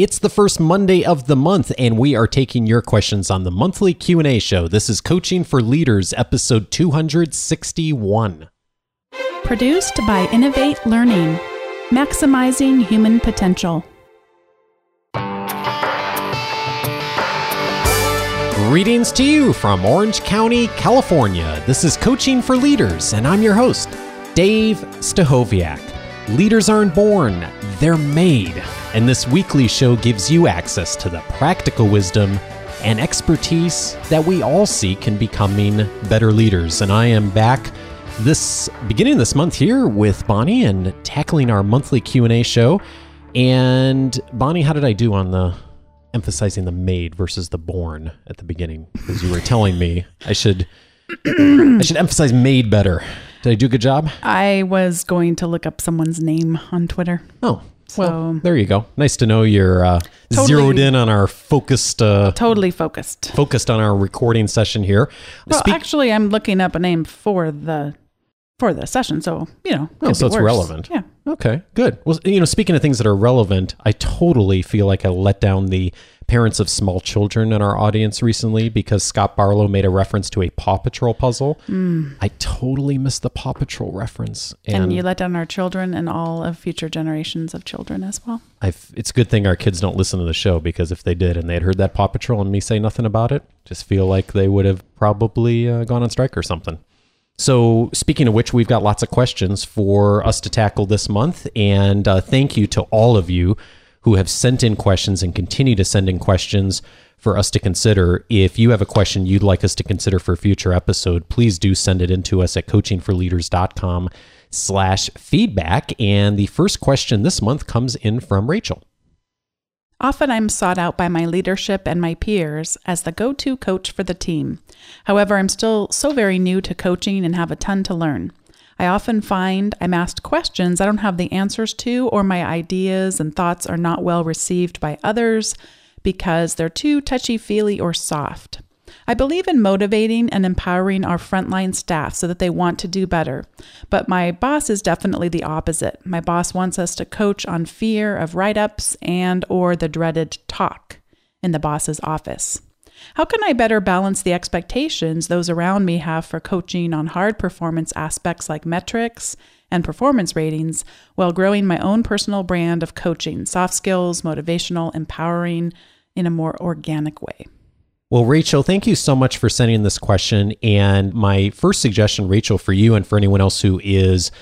It's the first Monday of the month and we are taking your questions on the monthly Q&A show. This is Coaching for Leaders episode 261. Produced by Innovate Learning, maximizing human potential. Greetings to you from Orange County, California. This is Coaching for Leaders and I'm your host, Dave Stachowiak. Leaders aren't born, they're made. And this weekly show gives you access to the practical wisdom and expertise that we all seek in becoming better leaders. And I am back this beginning this month here with Bonnie and tackling our monthly Q&A show. And Bonnie, how did I do on the emphasizing the made versus the born at the beginning? Because you were telling me I should I should emphasize made better. Did I do a good job? I was going to look up someone's name on Twitter. Oh, well, there you go. Nice to know you're uh, Totally- zeroed in on our focused, uh, Totally focused. focused on our recording session here. Well, Speak- actually, I'm looking up a name for the for the session, so you know. Oh, so it's worse. relevant. Yeah. Okay, good. Well, you know, speaking of things that are relevant, I totally feel like I let down the parents of small children in our audience recently because Scott Barlow made a reference to a Paw Patrol puzzle. I totally missed the Paw Patrol reference, Mm. And, and, you let down our children and all of future generations of children as well. I've, it's a good thing our kids don't listen to the show because if they did and they had heard that Paw Patrol and me say nothing about it, just feel like they would have probably uh, gone on strike or something. So, speaking of which, we've got lots of questions for us to tackle this month. And uh, thank you to all of you who have sent in questions and continue to send in questions for us to consider. If you have a question you'd like us to consider for a future episode, please do send it in to us at coachingforleaders.com slash feedback. And the first question this month comes in from Rachel. Often I'm sought out by my leadership and my peers as the go to coach for the team. However, I'm still so very new to coaching and have a ton to learn. I often find I'm asked questions I don't have the answers to, or my ideas and thoughts are not well received by others because they're too touchy feely or soft. I believe in motivating and empowering our frontline staff so that they want to do better. But my boss is definitely the opposite. My boss wants us to coach on fear of write-ups and or the dreaded talk in the boss's office. How can I better balance the expectations those around me have for coaching on hard performance aspects like metrics and performance ratings while growing my own personal brand of coaching, soft skills, motivational, empowering in a more organic way? Well, Rachel, thank you so much for sending this question. And my first suggestion, Rachel, for you and for anyone else who is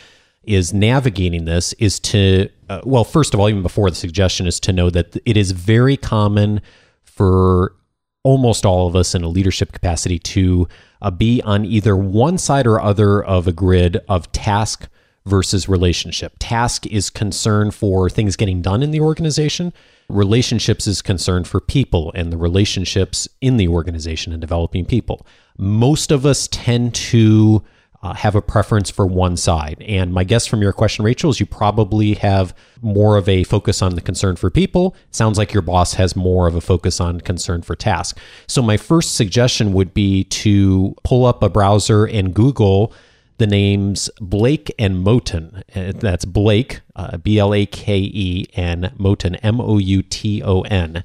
is navigating this is to uh, well, first of all, even before the suggestion is to know that it is very common for almost all of us in a leadership capacity to uh, be on either one side or other of a grid of task versus relationship. Task is concern for things getting done in the organization. Relationships is concern for people and the relationships in the organization and developing people. Most of us tend to uh, have a preference for one side. And my guess from your question, Rachel, is you probably have more of a focus on the concern for people. Sounds like your boss has more of a focus on concern for task. So my first suggestion would be to pull up a browser and Google the names Blake and Mouton. Uh, That's Blake, uh, B L A K E, and Mouton, M O U T O N.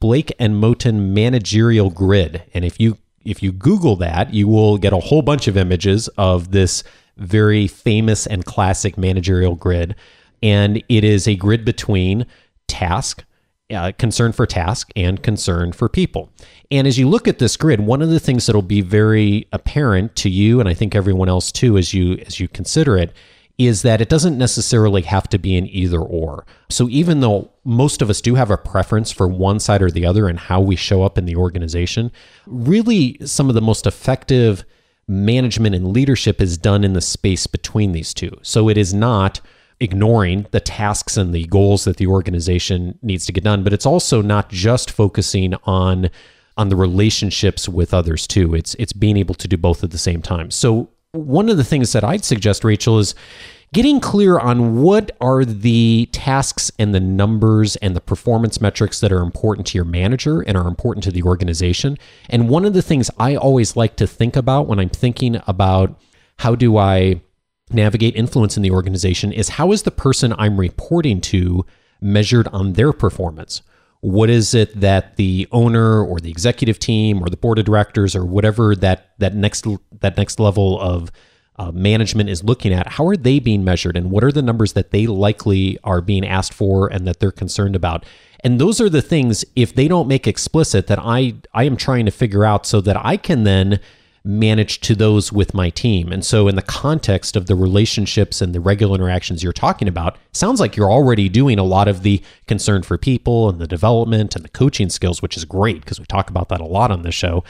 Blake and Mouton managerial grid. And if you if you Google that, you will get a whole bunch of images of this very famous and classic managerial grid. And it is a grid between task, uh, concern for task, and concern for people. And as you look at this grid, one of the things that'll be very apparent to you, and I think everyone else too, as you as you consider it, is that it doesn't necessarily have to be an either or. So even though most of us do have a preference for one side or the other and how we show up in the organization, really some of the most effective management and leadership is done in the space between these two. So it is not ignoring the tasks and the goals that the organization needs to get done, but it's also not just focusing on on the relationships with others too. It's it's being able to do both at the same time. So one of the things that I'd suggest, Rachel, is getting clear on what are the tasks and the numbers and the performance metrics that are important to your manager and are important to the organization. And one of the things I always like to think about when I'm thinking about how do I navigate influence in the organization is how is the person I'm reporting to measured on their performance? What is it that the owner or the executive team or the board of directors or whatever that that next that next level of uh, management is looking at how are they being measured and what are the numbers that they likely are being asked for and that they're concerned about? And those are the things if they don't make explicit that i i am trying to figure out so that i can then manage to those with my team. And so, in the context of the relationships and the regular interactions you're talking about, sounds like you're already doing a lot of the concern for people and the development and the coaching skills, which is great because we talk about that a lot on the show.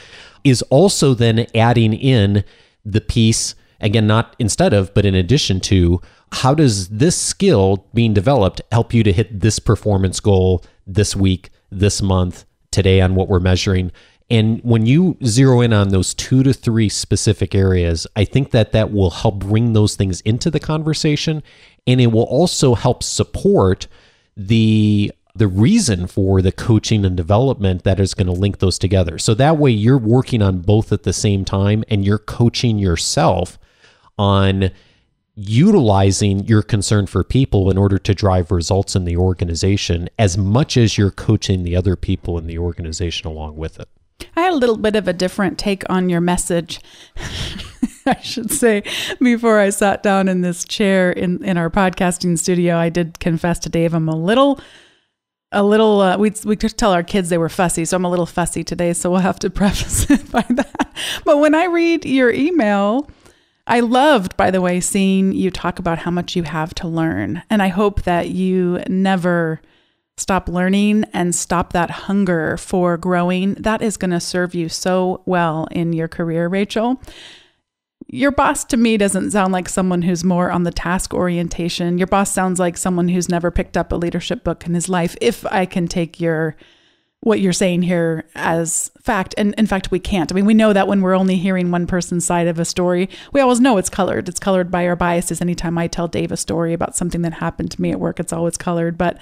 Is also then adding in the piece, again, not instead of, but in addition to, how does this skill being developed help you to hit this performance goal this week, this month, today on what we're measuring? And when you zero in on those two to three specific areas, I think that that will help bring those things into the conversation and it will also help support the the reason for the coaching and development that is going to link those together. So that way you're working on both at the same time and you're coaching yourself on utilizing your concern for people in order to drive results in the organization as much as you're coaching the other people in the organization along with it. I had a little bit of a different take on your message. I should say before I sat down in this chair in, in our podcasting studio, I did confess to Dave I'm a little a little uh, we we could tell our kids they were fussy, so I'm a little fussy today, so we'll have to preface it by that. But when I read your email, I loved by the way seeing you talk about how much you have to learn, and I hope that you never stop learning and stop that hunger for growing, that is going to serve you so well in your career, Rachel. Your boss to me doesn't sound like someone who's more on the task orientation. Your boss sounds like someone who's never picked up a leadership book in his life, if I can take your what you're saying here as fact. And in fact, we can't. I mean, we know that when we're only hearing one person's side of a story, we always know it's colored. It's colored by our biases. Anytime I tell Dave a story about something that happened to me at work, it's always colored. But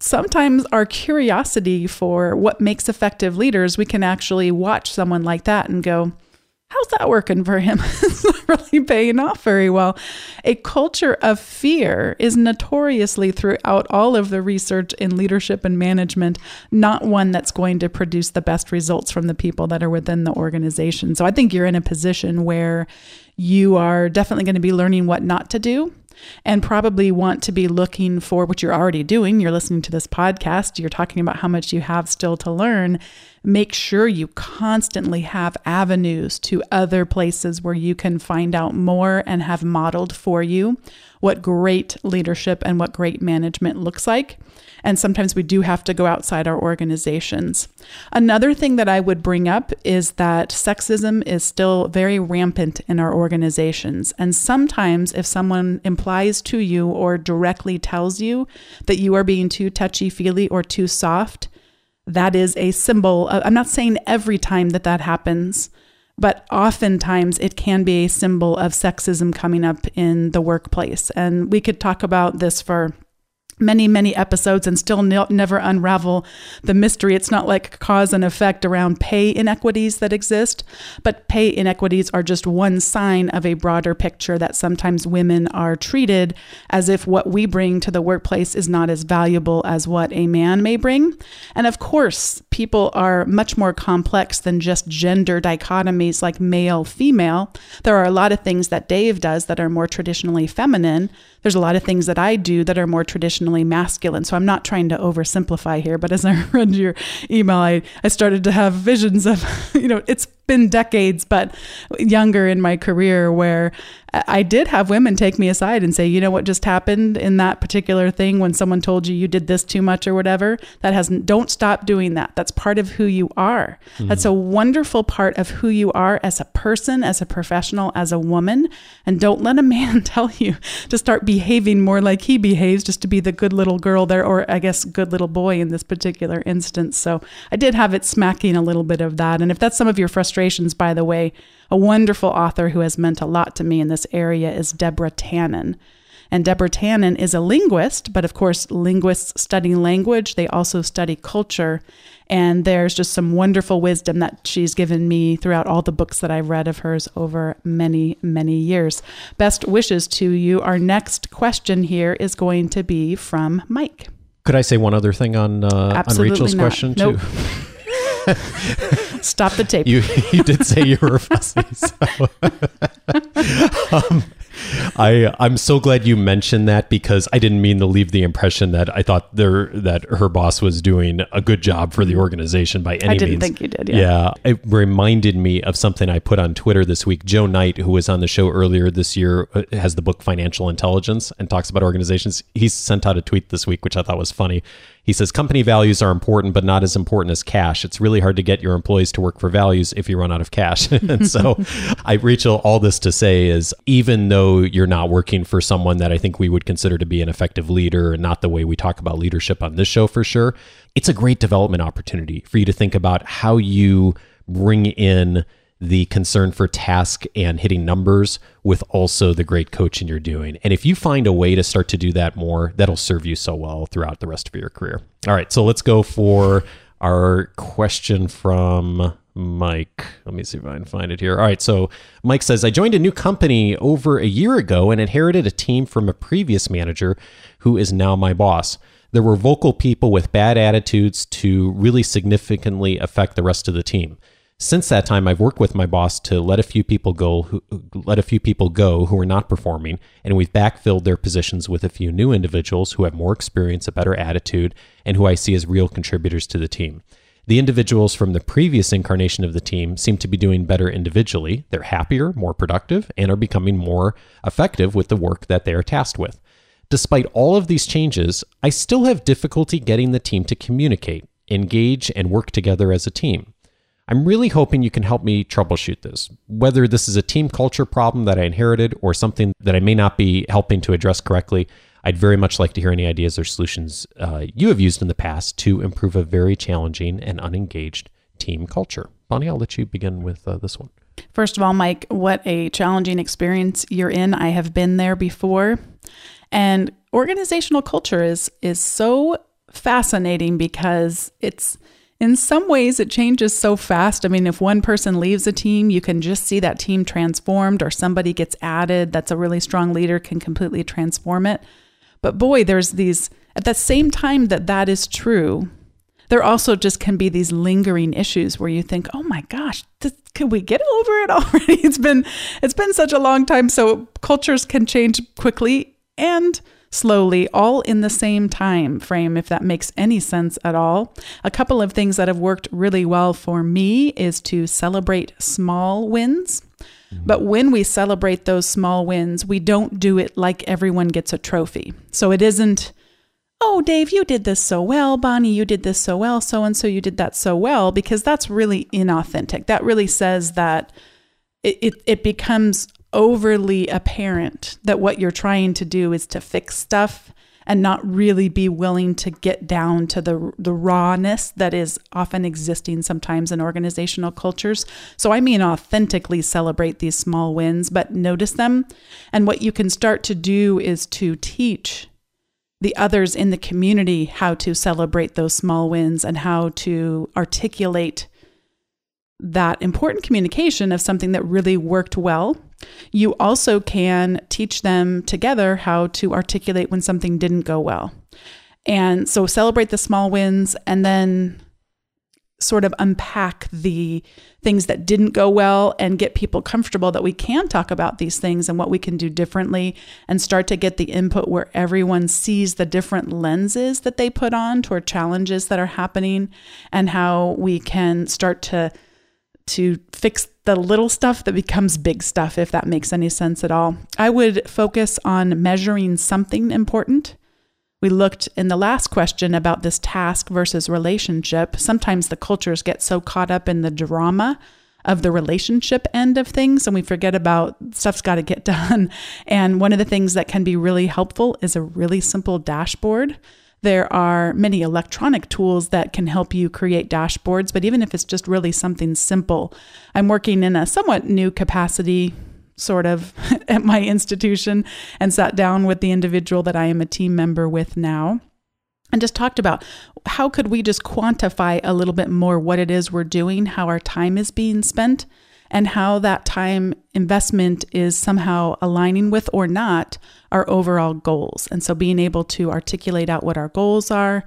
sometimes our curiosity for what makes effective leaders, we can actually watch someone like that and go, How's that working for him? it's not really paying off very well. A culture of fear is notoriously throughout all of the research in leadership and management, not one that's going to produce the best results from the people that are within the organization. So I think you're in a position where you are definitely going to be learning what not to do and probably want to be looking for what you're already doing. You're listening to this podcast, you're talking about how much you have still to learn. Make sure you constantly have avenues to other places where you can find out more and have modeled for you what great leadership and what great management looks like. And sometimes we do have to go outside our organizations. Another thing that I would bring up is that sexism is still very rampant in our organizations. And sometimes, if someone implies to you or directly tells you that you are being too touchy feely or too soft, that is a symbol. I'm not saying every time that that happens, but oftentimes it can be a symbol of sexism coming up in the workplace. And we could talk about this for many, many episodes and still ne- never unravel the mystery. It's not like cause and effect around pay inequities that exist, but pay inequities are just one sign of a broader picture that sometimes women are treated as if what we bring to the workplace is not as valuable as what a man may bring. And of course, people are much more complex than just gender dichotomies like male, female. There are a lot of things that Dave does that are more traditionally feminine. There's a lot of things that I do that are more traditional traditionally masculine. So I'm not trying to oversimplify here, but as I read your email, I, I started to have visions of, you know, it's been decades, but younger in my career where I did have women take me aside and say, you know what just happened in that particular thing when someone told you you did this too much or whatever? That hasn't, don't stop doing that. That's part of who you are. Mm-hmm. That's a wonderful part of who you are as a person, as a professional, as a woman. And don't let a man tell you to start behaving more like he behaves just to be the good little girl there, or I guess good little boy in this particular instance. So I did have it smacking a little bit of that. And if that's some of your frustrations, by the way, a wonderful author who has meant a lot to me in this area is Deborah Tannen. And Deborah Tannen is a linguist, but of course, linguists study language, they also study culture. And there's just some wonderful wisdom that she's given me throughout all the books that I've read of hers over many, many years. Best wishes to you. Our next question here is going to be from Mike. Could I say one other thing on uh, on Rachel's not. question Nope. too? Stop the tape. You you did say you were fussy. So. um, I I'm so glad you mentioned that because I didn't mean to leave the impression that I thought there that her boss was doing a good job for the organization by any means. I didn't means. think you did. Yeah. Yeah, it reminded me of something I put on Twitter this week. Joe Knight, who was on the show earlier this year, uh, has the book Financial Intelligence and talks about organizations. He sent out a tweet this week, which I thought was funny. He says company values are important, but not as important as cash. It's really hard to get your employees to work for values if you run out of cash. and so, I, Rachel, all this to say is even though you're not working for someone that I think we would consider to be an effective leader and not the way we talk about leadership on this show for sure, it's a great development opportunity for you to think about how you bring in the concern for task and hitting numbers with also the great coaching you're doing. And if you find a way to start to do that more, that'll serve you so well throughout the rest of your career. All right, so let's go for our question from Mike. Let me see if I can find it here. All right, so Mike says I joined a new company over a year ago and inherited a team from a previous manager who is now my boss. There were vocal people with bad attitudes to really significantly affect the rest of the team. Since that time, I've worked with my boss to let a few people go, who, let a few people go who are not performing, and we've backfilled their positions with a few new individuals who have more experience, a better attitude, and who I see as real contributors to the team. The individuals from the previous incarnation of the team seem to be doing better individually. They're happier, more productive, and are becoming more effective with the work that they are tasked with. Despite all of these changes, I still have difficulty getting the team to communicate, engage, and work together as a team. I'm really hoping you can help me troubleshoot this. Whether this is a team culture problem that I inherited or something that I may not be helping to address correctly, I'd very much like to hear any ideas or solutions uh, you have used in the past to improve a very challenging and unengaged team culture. Bonnie, I'll let you begin with uh, this one. First of all, Mike, what a challenging experience you're in. I have been there before. And organizational culture is is so fascinating because it's in some ways it changes so fast. I mean, if one person leaves a team, you can just see that team transformed or somebody gets added that's a really strong leader can completely transform it. But boy, there's these at the same time that that is true, there also just can be these lingering issues where you think, "Oh my gosh, this, could we get over it already?" It's been it's been such a long time. So cultures can change quickly and slowly all in the same time frame if that makes any sense at all. A couple of things that have worked really well for me is to celebrate small wins. Mm-hmm. But when we celebrate those small wins, we don't do it like everyone gets a trophy. So it isn't oh, Dave, you did this so well. Bonnie, you did this so well. So and so, you did that so well, because that's really inauthentic. That really says that it, it, it becomes overly apparent that what you're trying to do is to fix stuff and not really be willing to get down to the the rawness that is often existing sometimes in organizational cultures. So I mean authentically celebrate these small wins, but notice them. And what you can start to do is to teach the others in the community how to celebrate those small wins and how to articulate that important communication of something that really worked well. You also can teach them together how to articulate when something didn't go well. And so celebrate the small wins and then sort of unpack the things that didn't go well and get people comfortable that we can talk about these things and what we can do differently and start to get the input where everyone sees the different lenses that they put on toward challenges that are happening and how we can start to to fix the little stuff that becomes big stuff if that makes any sense at all. I would focus on measuring something important we looked in the last question about this task versus relationship. Sometimes the cultures get so caught up in the drama of the relationship end of things and we forget about stuff's got to get done. And one of the things that can be really helpful is a really simple dashboard. There are many electronic tools that can help you create dashboards, but even if it's just really something simple, I'm working in a somewhat new capacity sort of at my institution and sat down with the individual that I am a team member with now and just talked about how could we just quantify a little bit more what it is we're doing, how our time is being spent, and how that time investment is somehow aligning with or not our overall goals. And so being able to articulate out what our goals are.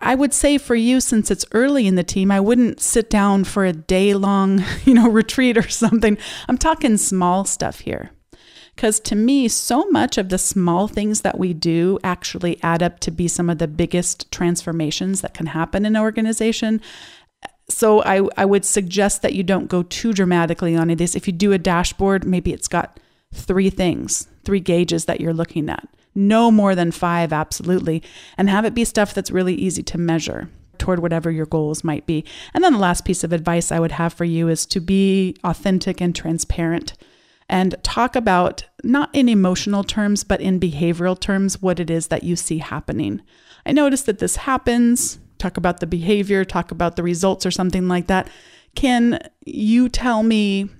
I would say for you, since it's early in the team, I wouldn't sit down for a day long, you know, retreat or something. I'm talking small stuff here. Because to me, so much of the small things that we do actually add up to be some of the biggest transformations that can happen in an organization. So I, I would suggest that you don't go too dramatically on this. If you do a dashboard, maybe it's got three things, three gauges that you're looking at. No more than five, absolutely. And have it be stuff that's really easy to measure toward whatever your goals might be. And then the last piece of advice I would have for you is to be authentic and transparent and talk about, not in emotional terms, but in behavioral terms, what it is that you see happening. I notice that this happens. Talk about the behavior, talk about the results, or something like that. Can you tell me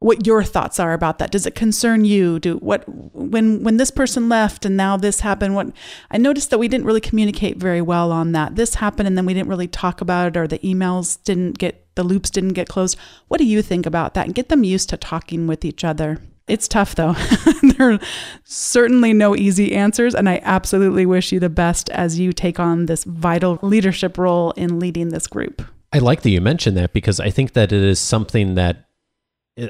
what your thoughts are about that. Does it concern you? Do what when when this person left and now this happened? What I noticed that we didn't really communicate very well on that. This happened and then we didn't really talk about it, or the emails didn't get the loops didn't get closed. What do you think about that? And get them used to talking with each other. It's tough though. there are certainly no easy answers, and I absolutely wish you the best as you take on this vital leadership role in leading this group. I like that you mentioned that because I think that it is something that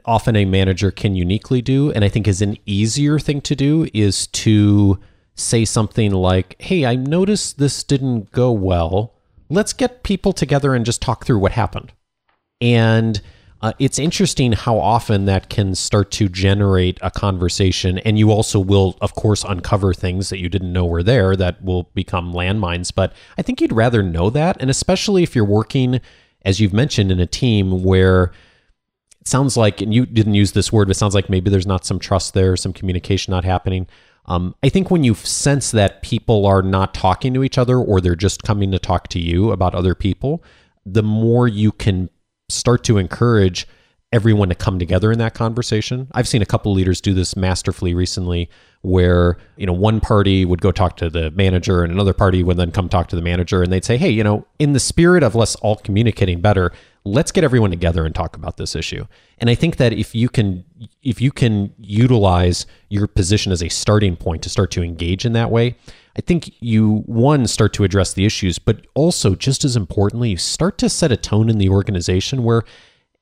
often a manager can uniquely do, and I think is an easier thing to do, is to say something like, Hey, I noticed this didn't go well. Let's get people together and just talk through what happened. And uh, it's interesting how often that can start to generate a conversation. And you also will, of course, uncover things that you didn't know were there that will become landmines. But I think you'd rather know that. And especially if you're working, as you've mentioned, in a team where it sounds like, and you didn't use this word, but sounds like maybe there's not some trust there, some communication not happening. Um, I think when you sense that people are not talking to each other or they're just coming to talk to you about other people, the more you can start to encourage everyone to come together in that conversation. I've seen a couple leaders do this masterfully recently where, you know, one party would go talk to the manager and another party would then come talk to the manager and they'd say, "Hey, you know, in the spirit of us all communicating better, let's get everyone together and talk about this issue." And I think that if you can if you can utilize your position as a starting point to start to engage in that way, I think you one start to address the issues, but also just as importantly, you start to set a tone in the organization where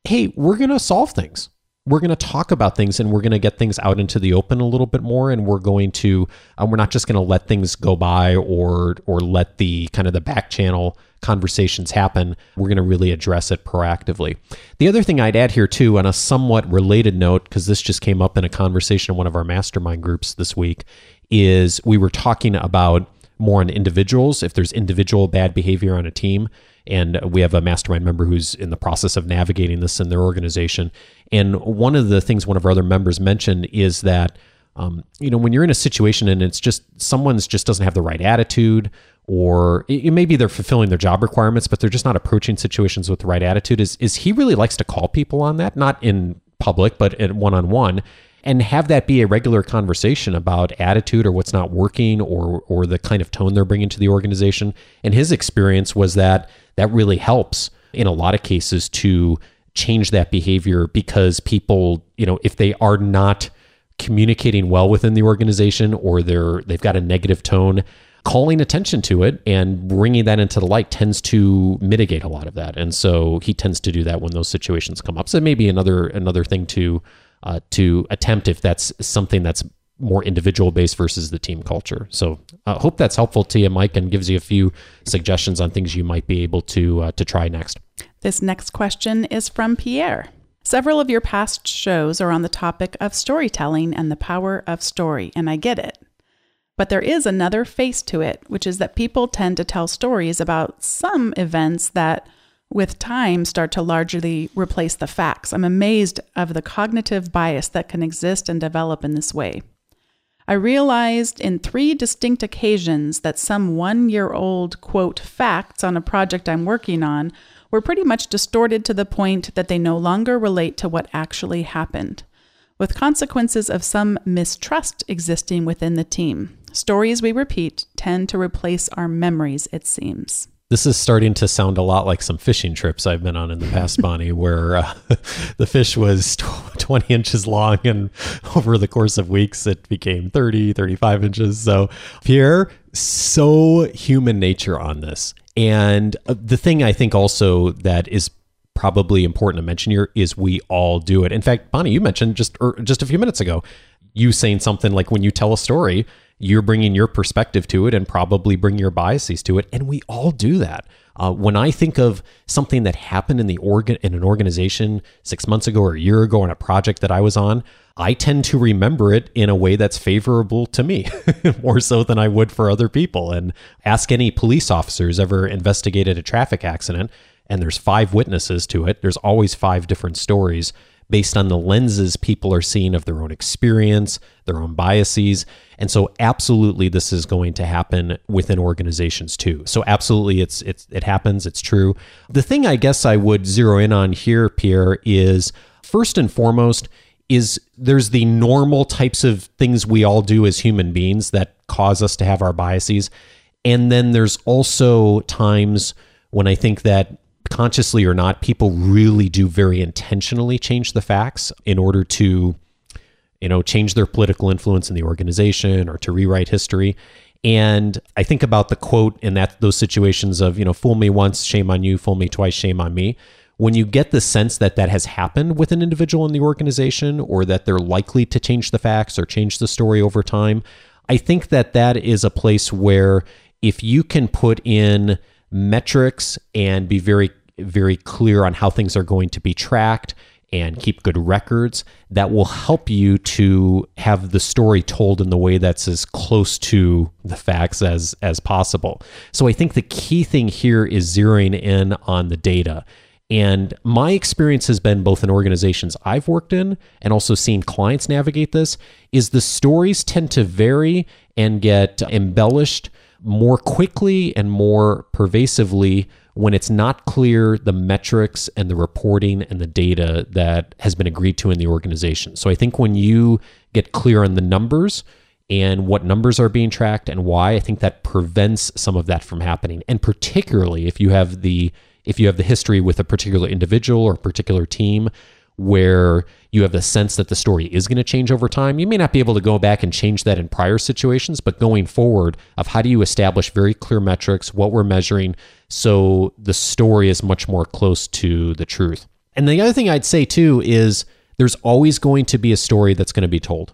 hey, we're going to solve things. We're going to talk about things and we're going to get things out into the open a little bit more. And we're going to, um, we're not just going to let things go by or, or let the kind of the back channel conversations happen. We're going to really address it proactively. The other thing I'd add here, too, on a somewhat related note, because this just came up in a conversation in one of our mastermind groups this week, is we were talking about more on individuals, if there's individual bad behavior on a team. And we have a mastermind member who's in the process of navigating this in their organization. And one of the things one of our other members mentioned is that, um, you know, when you're in a situation and it's just someone's just doesn't have the right attitude, or it, it maybe they're fulfilling their job requirements, but they're just not approaching situations with the right attitude. Is is he really likes to call people on that, not in public, but one on one, and have that be a regular conversation about attitude or what's not working or or the kind of tone they're bringing to the organization. And his experience was that that really helps in a lot of cases to change that behavior because people, you know, if they are not communicating well within the organization or they're they've got a negative tone, calling attention to it and bringing that into the light tends to mitigate a lot of that. And so he tends to do that when those situations come up. So maybe another another thing to uh, to attempt if that's something that's more individual based versus the team culture. So I uh, hope that's helpful to you, Mike, and gives you a few suggestions on things you might be able to uh, to try next. This next question is from Pierre. Several of your past shows are on the topic of storytelling and the power of story, and I get it. But there is another face to it, which is that people tend to tell stories about some events that with time start to largely replace the facts. I'm amazed of the cognitive bias that can exist and develop in this way. I realized in three distinct occasions that some one year old, quote, facts on a project I'm working on were pretty much distorted to the point that they no longer relate to what actually happened, with consequences of some mistrust existing within the team. Stories we repeat tend to replace our memories, it seems. This is starting to sound a lot like some fishing trips I've been on in the past, Bonnie, where uh, the fish was 20 inches long and over the course of weeks it became 30, 35 inches. So, Pierre, so human nature on this. And uh, the thing I think also that is probably important to mention here is we all do it. In fact, Bonnie, you mentioned just er, just a few minutes ago, you saying something like when you tell a story, you're bringing your perspective to it and probably bring your biases to it. And we all do that. Uh, when I think of something that happened in the organ in an organization six months ago or a year ago on a project that I was on, I tend to remember it in a way that's favorable to me, more so than I would for other people. And ask any police officers ever investigated a traffic accident, and there's five witnesses to it. There's always five different stories based on the lenses people are seeing of their own experience, their own biases. And so absolutely this is going to happen within organizations too. So absolutely it's it's it happens, it's true. The thing I guess I would zero in on here Pierre is first and foremost is there's the normal types of things we all do as human beings that cause us to have our biases. And then there's also times when I think that consciously or not, people really do very intentionally change the facts in order to, you know, change their political influence in the organization or to rewrite history. And I think about the quote in that those situations of, you know, fool me once, shame on you, fool me twice, shame on me. When you get the sense that that has happened with an individual in the organization or that they're likely to change the facts or change the story over time, I think that that is a place where if you can put in metrics and be very very clear on how things are going to be tracked and keep good records that will help you to have the story told in the way that's as close to the facts as as possible. So I think the key thing here is zeroing in on the data. And my experience has been both in organizations I've worked in and also seeing clients navigate this is the stories tend to vary and get embellished more quickly and more pervasively when it's not clear the metrics and the reporting and the data that has been agreed to in the organization. So I think when you get clear on the numbers and what numbers are being tracked and why, I think that prevents some of that from happening. And particularly if you have the if you have the history with a particular individual or particular team where you have the sense that the story is going to change over time. You may not be able to go back and change that in prior situations, but going forward, of how do you establish very clear metrics, what we're measuring, so the story is much more close to the truth. And the other thing I'd say too is there's always going to be a story that's going to be told.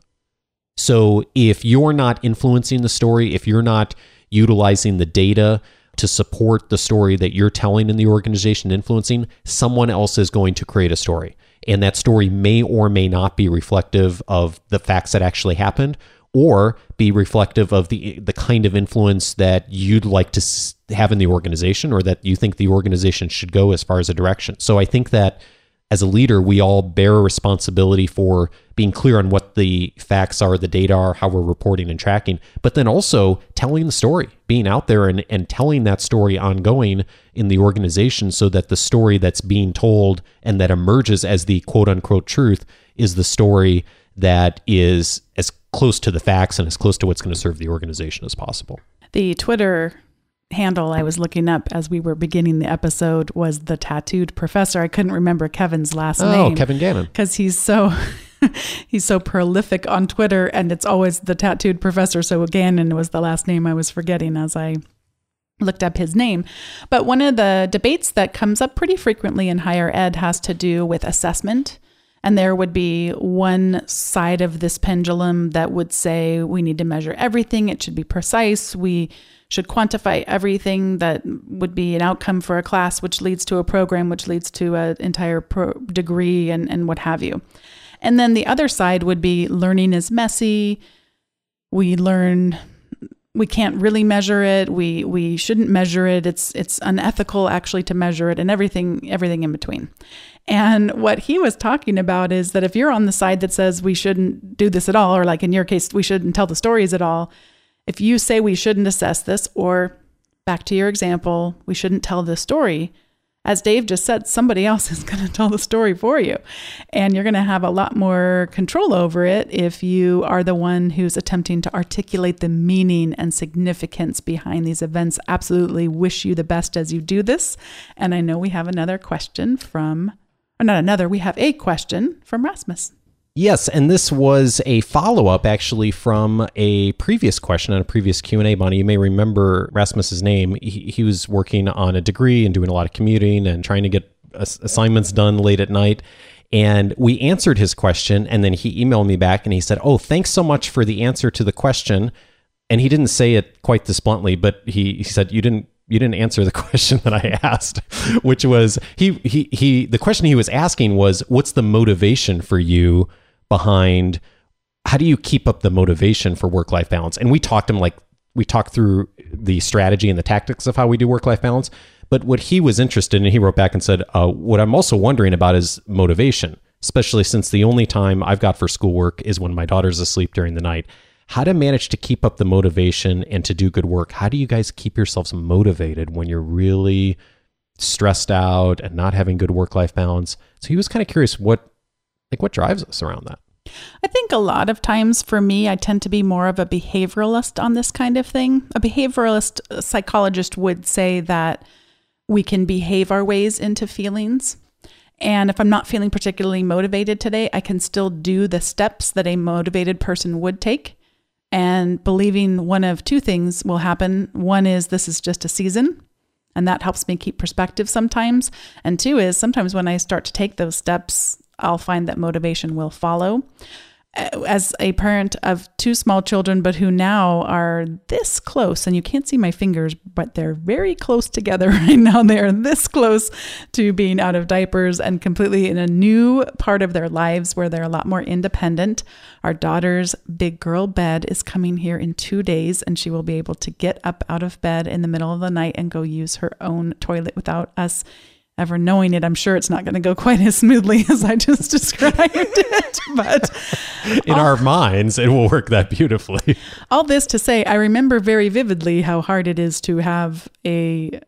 So if you're not influencing the story, if you're not utilizing the data to support the story that you're telling in the organization influencing, someone else is going to create a story and that story may or may not be reflective of the facts that actually happened or be reflective of the the kind of influence that you'd like to have in the organization or that you think the organization should go as far as a direction. So I think that as a leader, we all bear responsibility for being clear on what the facts are, the data are, how we're reporting and tracking, but then also telling the story, being out there and, and telling that story ongoing in the organization so that the story that's being told and that emerges as the quote unquote truth is the story that is as close to the facts and as close to what's going to serve the organization as possible. The Twitter handle I was looking up as we were beginning the episode was the tattooed professor. I couldn't remember Kevin's last oh, name. Oh, Kevin Gannon. Because he's so he's so prolific on Twitter and it's always the tattooed professor. So Gannon was the last name I was forgetting as I looked up his name. But one of the debates that comes up pretty frequently in higher ed has to do with assessment. And there would be one side of this pendulum that would say we need to measure everything, it should be precise. We should quantify everything that would be an outcome for a class, which leads to a program, which leads to an entire pro- degree, and, and what have you. And then the other side would be learning is messy. We learn we can't really measure it. We we shouldn't measure it. It's it's unethical actually to measure it and everything everything in between. And what he was talking about is that if you're on the side that says we shouldn't do this at all or like in your case we shouldn't tell the stories at all, if you say we shouldn't assess this, or back to your example, we shouldn't tell this story, as Dave just said, somebody else is going to tell the story for you. And you're going to have a lot more control over it if you are the one who's attempting to articulate the meaning and significance behind these events. Absolutely wish you the best as you do this. And I know we have another question from, or not another, we have a question from Rasmus. Yes, and this was a follow-up actually from a previous question on a previous Q&A, Bonnie. You may remember Rasmus's name. He, he was working on a degree and doing a lot of commuting and trying to get assignments done late at night. And we answered his question, and then he emailed me back and he said, Oh, thanks so much for the answer to the question. And he didn't say it quite this bluntly, but he, he said, You didn't you didn't answer the question that I asked, which was he he he the question he was asking was what's the motivation for you behind how do you keep up the motivation for work life balance? And we talked him like we talked through the strategy and the tactics of how we do work life balance. But what he was interested in, he wrote back and said, uh, "What I'm also wondering about is motivation, especially since the only time I've got for schoolwork is when my daughter's asleep during the night. How to manage to keep up the motivation and to do good work? How do you guys keep yourselves motivated when you're really stressed out and not having good work life balance?" So he was kind of curious what like what drives us around that? I think a lot of times for me, I tend to be more of a behavioralist on this kind of thing. A behavioralist a psychologist would say that we can behave our ways into feelings. And if I'm not feeling particularly motivated today, I can still do the steps that a motivated person would take. And believing one of two things will happen. One is this is just a season, and that helps me keep perspective sometimes. And two is sometimes when I start to take those steps, I'll find that motivation will follow. As a parent of two small children, but who now are this close, and you can't see my fingers, but they're very close together right now. They are this close to being out of diapers and completely in a new part of their lives where they're a lot more independent. Our daughter's big girl bed is coming here in two days, and she will be able to get up out of bed in the middle of the night and go use her own toilet without us ever knowing it, I'm sure it's not going to go quite as smoothly as I just described it. But in all, our minds, it will work that beautifully. All this to say, I remember very vividly how hard it is to have a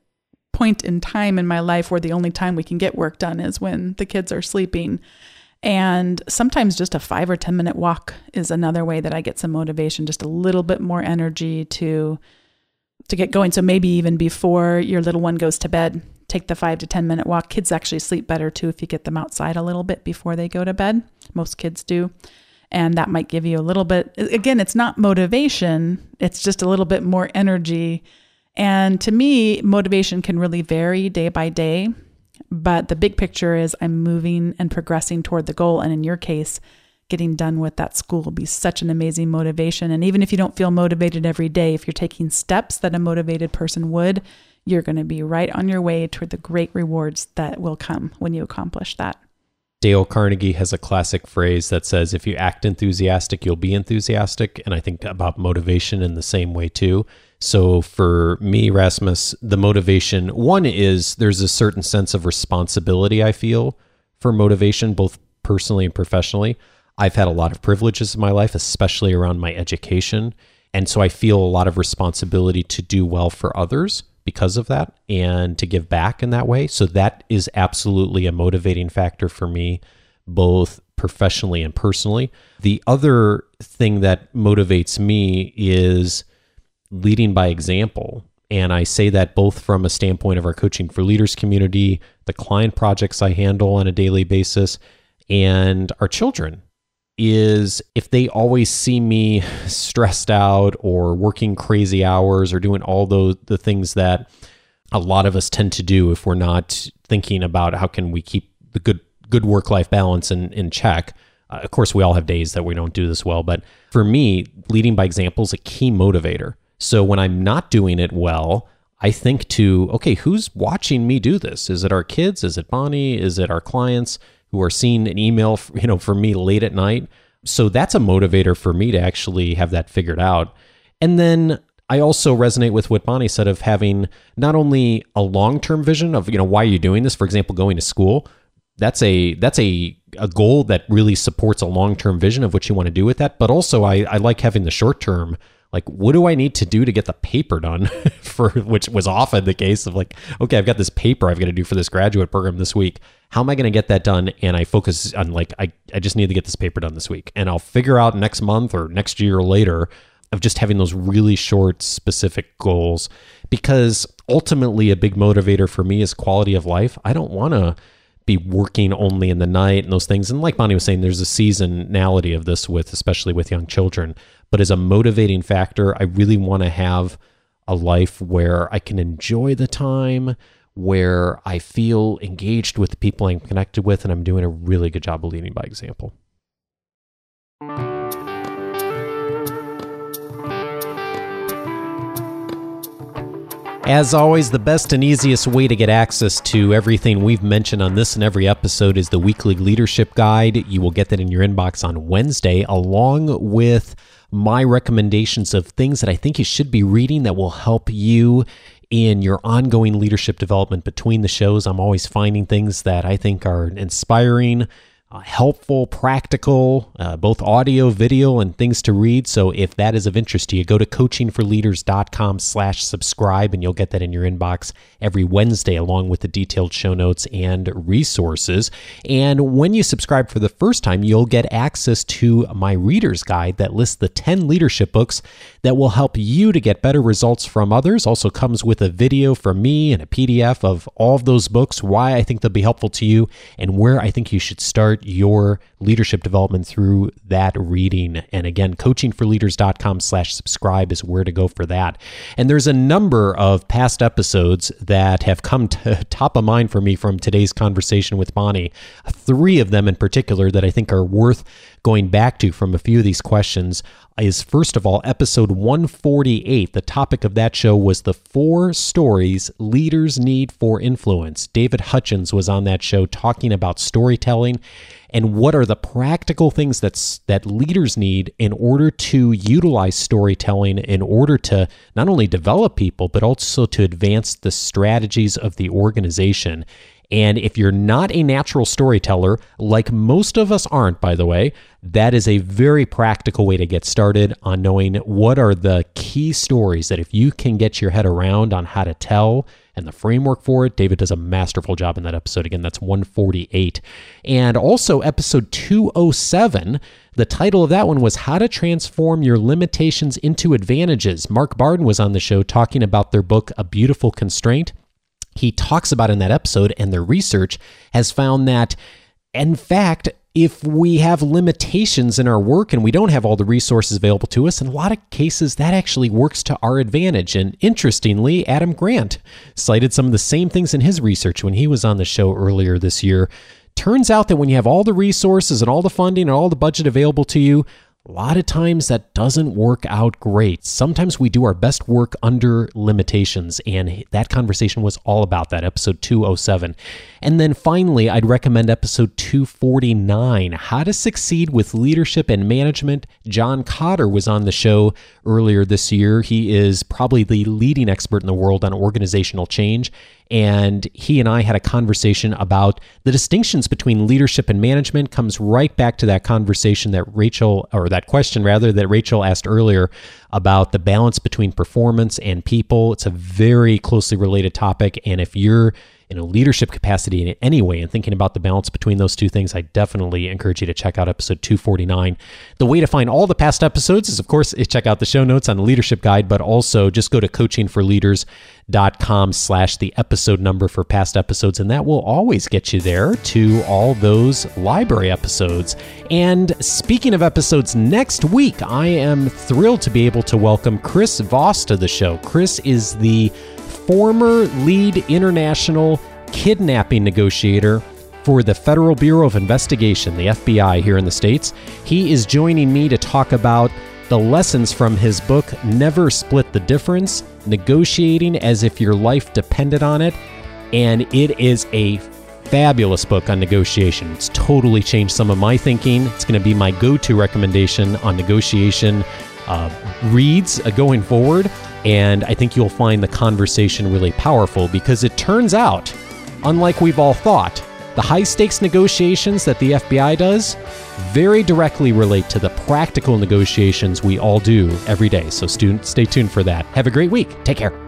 point in time in my life where the only time we can get work done is when the kids are sleeping. And sometimes just a five or 10 minute walk is another way that I get some motivation, just a little bit more energy to to get going. So maybe even before your little one goes to bed, take the five to 10 minute walk. Kids actually sleep better too if you get them outside a little bit before they go to bed. Most kids do. And that might give you a little bit, again, it's not motivation, it's just a little bit more energy. And to me, motivation can really vary day by day. But the big picture is I'm moving and progressing toward the goal. And in your case, getting done with that school will be such an amazing motivation. And even if you don't feel motivated every day, if you're taking steps that a motivated person would, you're going to be right on your way toward the great rewards that will come when you accomplish that. Dale Carnegie has a classic phrase that says, if you act enthusiastic, you'll be enthusiastic. And I think about motivation in the same way too. So for me, Rasmus, the motivation one is there's a certain sense of responsibility I feel for motivation, both personally and professionally. I've had a lot of privileges in my life, especially around my education. And so I feel a lot of responsibility to do well for others because of that and to give back in that way. So that is absolutely a motivating factor for me, both professionally and personally. The other thing that motivates me is leading by example. And I say that both from a standpoint of our Coaching for Leaders community, the client projects I handle on a daily basis, and our children is if they always see me stressed out or working crazy hours or doing all those the things that a lot of us tend to do if we're not thinking about how can we keep the good good work life balance in, in check. Uh, of course, we all have days that we don't do this well, but for me, leading by example is a key motivator. So when I'm not doing it well, I think to, okay, who's watching me do this? Is it our kids? Is it Bonnie? Is it our clients? Who are seeing an email, you know, from me late at night. So that's a motivator for me to actually have that figured out. And then I also resonate with what Bonnie said of having not only a long-term vision of, you know, why are you doing this? For example, going to school. That's a that's a a goal that really supports a long-term vision of what you want to do with that. But also I, I like having the short term like what do I need to do to get the paper done for which was often the case of like, okay, I've got this paper I've got to do for this graduate program this week. How am I going to get that done? And I focus on like, I, I just need to get this paper done this week. And I'll figure out next month or next year or later of just having those really short, specific goals. Because ultimately, a big motivator for me is quality of life. I don't want to be working only in the night and those things. And like Bonnie was saying, there's a seasonality of this with, especially with young children. But as a motivating factor, I really want to have a life where I can enjoy the time, where I feel engaged with the people I'm connected with, and I'm doing a really good job of leading by example. As always, the best and easiest way to get access to everything we've mentioned on this and every episode is the weekly leadership guide. You will get that in your inbox on Wednesday, along with my recommendations of things that I think you should be reading that will help you in your ongoing leadership development between the shows. I'm always finding things that I think are inspiring uh, helpful, practical, uh, both audio, video, and things to read. So if that is of interest to you, go to coachingforleaders.com slash subscribe and you'll get that in your inbox every Wednesday along with the detailed show notes and resources. And when you subscribe for the first time, you'll get access to my reader's guide that lists the 10 leadership books that will help you to get better results from others. Also comes with a video from me and a PDF of all of those books, why I think they'll be helpful to you, and where I think you should start your leadership development through that reading. And again, coachingforleaders.com slash subscribe is where to go for that. And there's a number of past episodes that have come to top of mind for me from today's conversation with Bonnie. Three of them in particular that I think are worth going back to from a few of these questions is first of all episode 148. The topic of that show was the four stories leaders need for influence. David Hutchens was on that show talking about storytelling and what are the practical things that's that leaders need in order to utilize storytelling in order to not only develop people but also to advance the strategies of the organization and if you're not a natural storyteller, like most of us aren't, by the way, that is a very practical way to get started on knowing what are the key stories that if you can get your head around on how to tell and the framework for it, David does a masterful job in that episode. Again, that's 148. And also, episode 207, the title of that one was How to Transform Your Limitations into Advantages. Mark Barden was on the show talking about their book, A Beautiful Constraint he talks about in that episode, and their research has found that, in fact, if we have limitations in our work and we don't have all the resources available to us, in a lot of cases, that actually works to our advantage. And interestingly, Adam Grant cited some of the same things in his research when he was on the show earlier this year. Turns out that when you have all the resources and all the funding and all the budget available to you, a lot of times that doesn't work out great. Sometimes we do our best work under limitations, and that conversation was all about that, episode 207. And then finally, I'd recommend episode 249 How to Succeed with Leadership and Management. John Kotter was on the show earlier this year. He is probably the leading expert in the world on organizational change and he and I had a conversation about the distinctions between leadership and management comes right back to that conversation that Rachel or that question rather that Rachel asked earlier about the balance between performance and people. It's a very closely related topic and if you're in a leadership capacity in any way and thinking about the balance between those two things, I definitely encourage you to check out episode 249. The way to find all the past episodes is, of course, check out the show notes on the leadership guide, but also just go to coachingforleaders.com slash the episode number for past episodes, and that will always get you there to all those library episodes. And speaking of episodes, next week, I am thrilled to be able to welcome Chris Voss to the show. Chris is the former lead international kidnapping negotiator for the Federal Bureau of Investigation, the FBI here in the States. He is joining me to talk about the lessons from his book, Never Split the Difference Negotiating as if your life depended on it. And it is a fabulous book on negotiation. It's totally changed some of my thinking. It's going to be my go to recommendation on negotiation uh, reads uh, going forward. And I think you'll find the conversation really powerful because it turns out, unlike we've all thought, the high stakes negotiations that the FBI does very directly relate to the practical negotiations we all do every day. So, students, stay tuned for that. Have a great week. Take care.